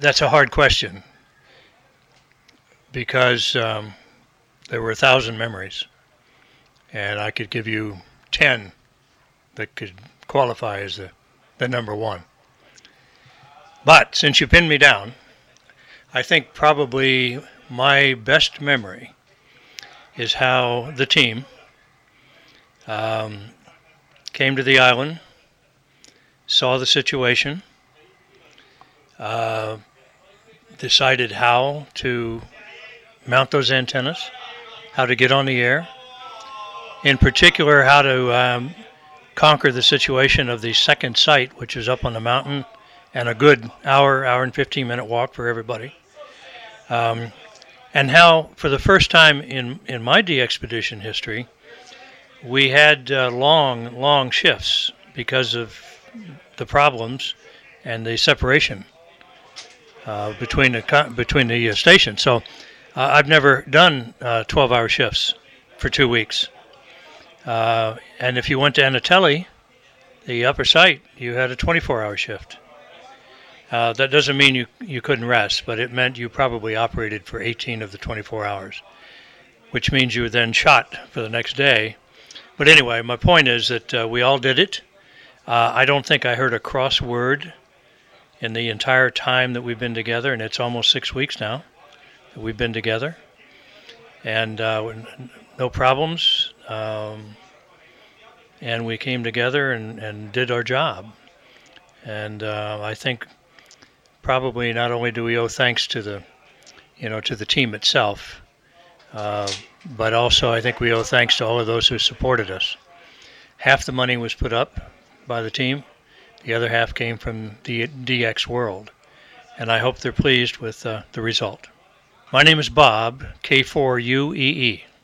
That's a hard question because um, there were a thousand memories, and I could give you ten that could qualify as the, the number one. But since you pinned me down, I think probably my best memory is how the team um, came to the island, saw the situation, uh, decided how to mount those antennas, how to get on the air, in particular, how to um, conquer the situation of the second site, which is up on the mountain and a good hour, hour and 15 minute walk for everybody. Um, and how, for the first time in, in my DXpedition history, we had uh, long, long shifts because of the problems and the separation uh, between the between the uh, stations. So uh, I've never done 12-hour uh, shifts for two weeks. And if you went to Anatelli, the upper site, you had a 24-hour shift. That doesn't mean you you couldn't rest, but it meant you probably operated for 18 of the 24 hours, which means you were then shot for the next day. But anyway, my point is that we all did it. I don't think I heard a cross word in the entire time that we've been together, and it's almost six weeks now that we've been together, and uh, no problems. Um, and we came together and, and did our job. And uh, I think probably not only do we owe thanks to the, you know, to the team itself, uh, but also I think we owe thanks to all of those who supported us. Half the money was put up by the team, the other half came from the DX World, and I hope they're pleased with uh, the result. My name is Bob, K4UEE.